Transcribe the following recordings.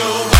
you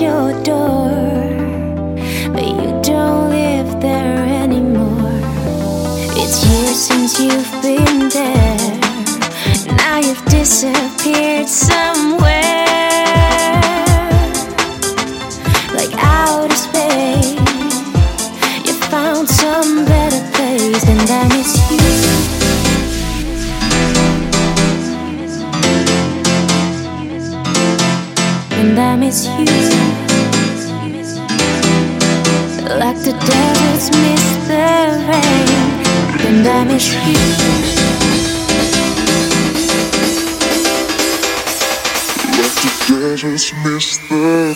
your door, but you don't live there anymore. It's years since you've been there, now you've disappeared. just miss the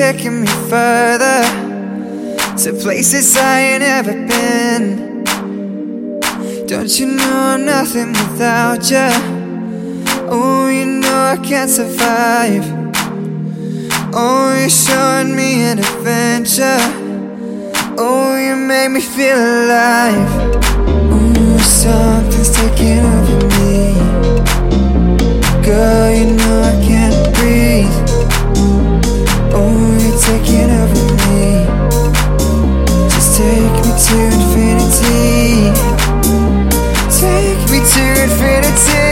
taking me further to places I ain't ever been. Don't you know I'm nothing without you? Oh, you know I can't survive. Oh, you're showing me an adventure. Oh, you make me feel alive. Something's taking over me. Girl, you know I can't breathe. Oh, you're taking over me. Just take me to infinity. Take me to infinity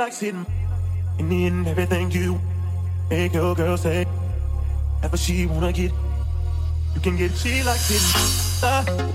like sitting in everything you make your girl say. Ever she wanna get, you can get. She like sitting. Uh, ah.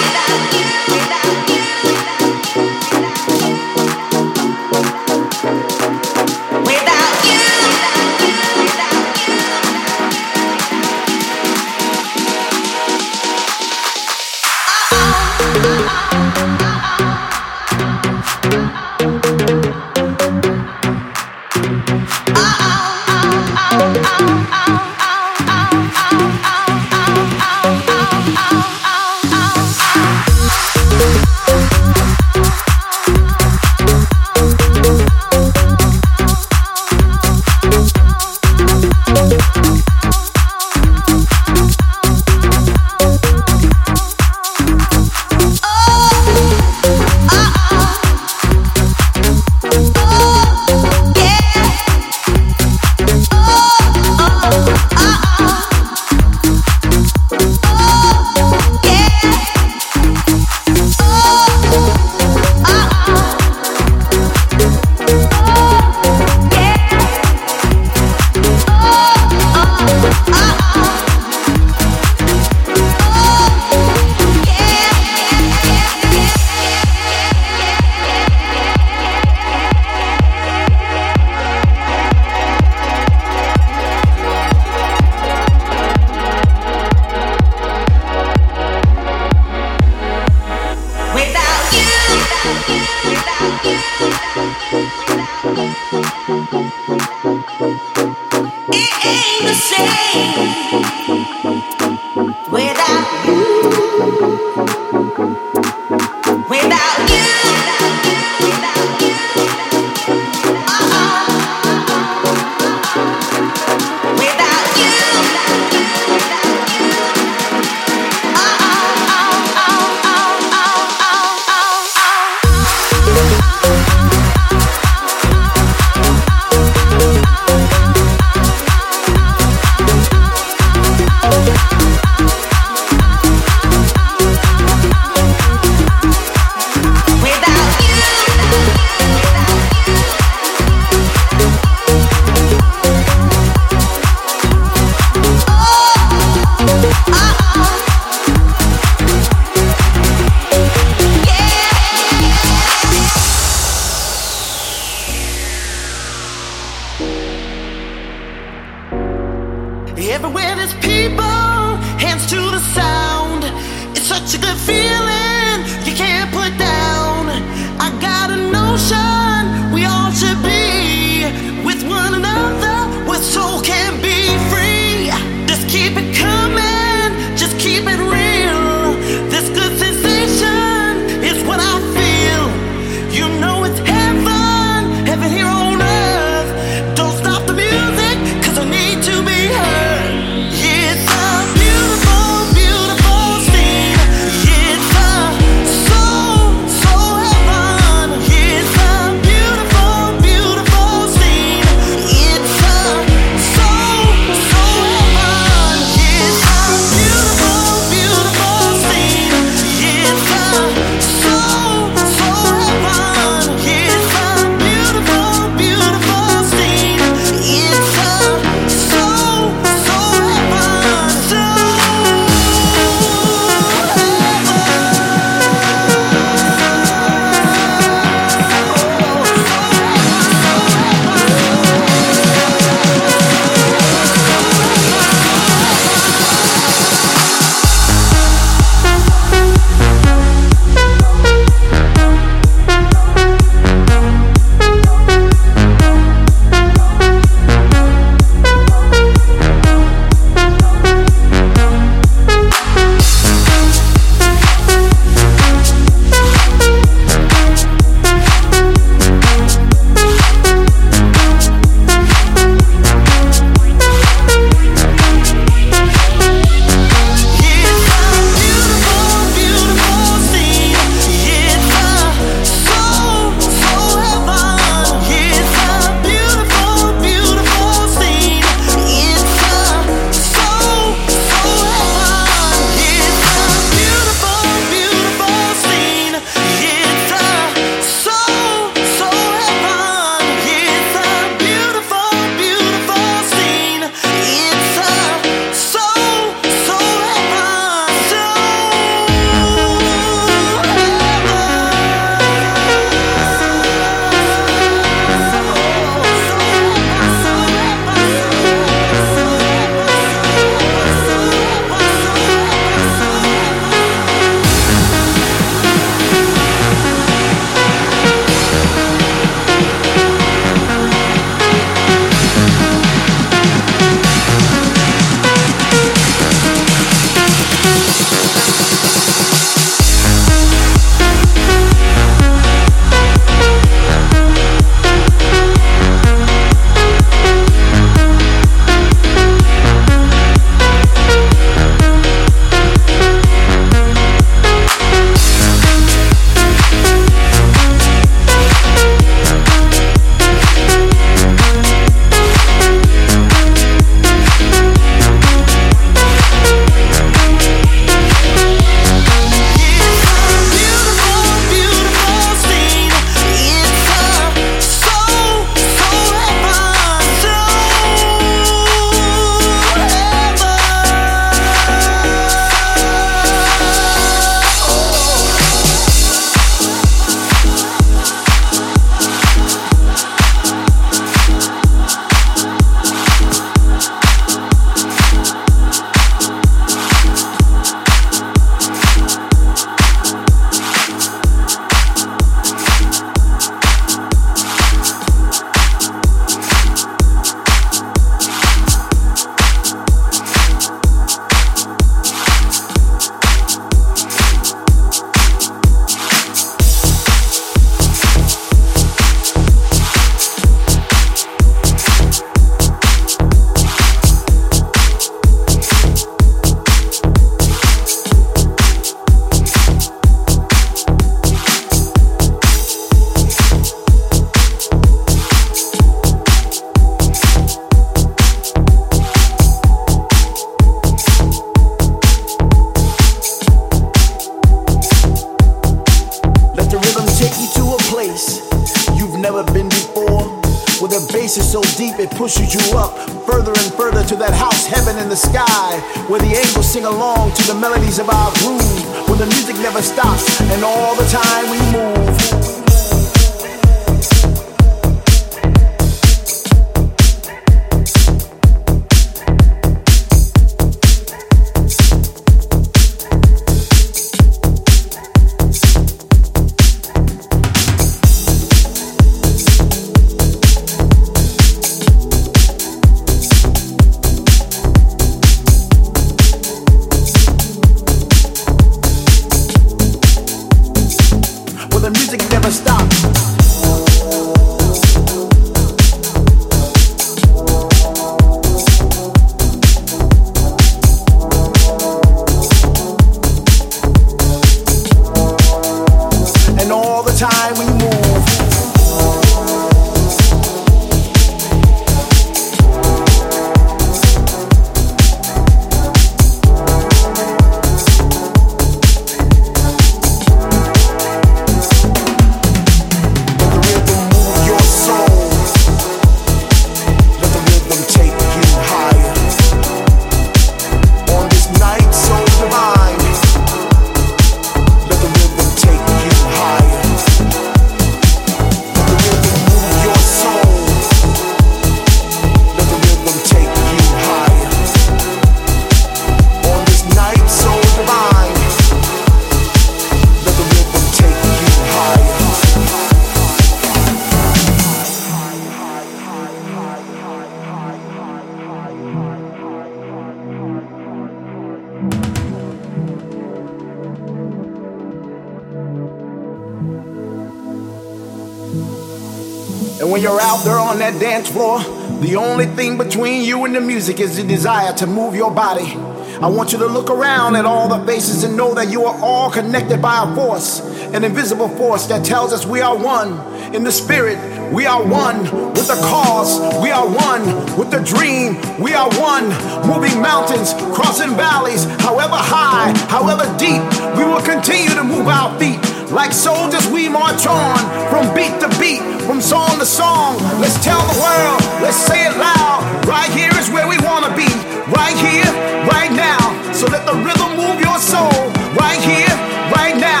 Dance floor. The only thing between you and the music is the desire to move your body. I want you to look around at all the faces and know that you are all connected by a force, an invisible force that tells us we are one. In the spirit, we are one. With the cause, we are one. With the dream, we are one. Moving mountains, crossing valleys, however high, however deep, we will continue to move our feet. Like soldiers, we march on from beat to beat, from song to song. Let's tell the world, let's say it loud. Right here is where we wanna be. Right here, right now. So let the rhythm move your soul. Right here, right now.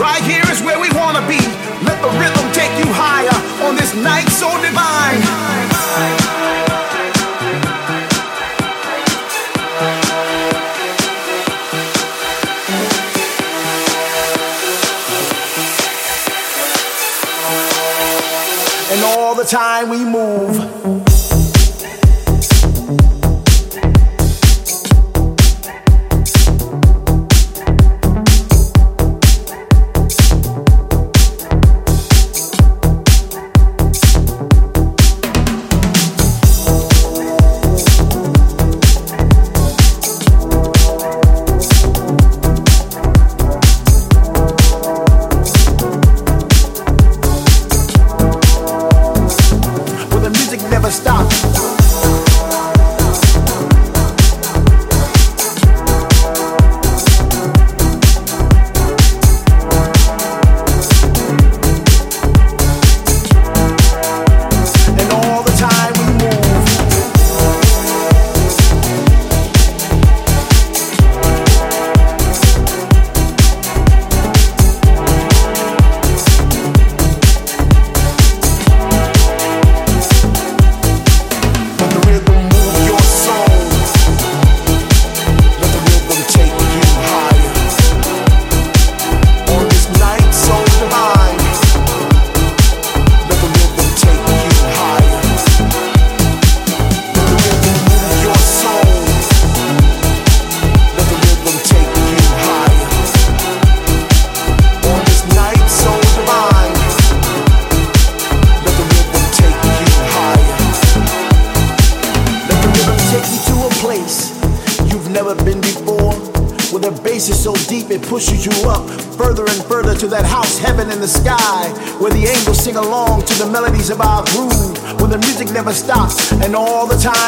Right here is where we wanna be. Let the rhythm take you higher on this night so divine. Time we move. Never stops. And all the time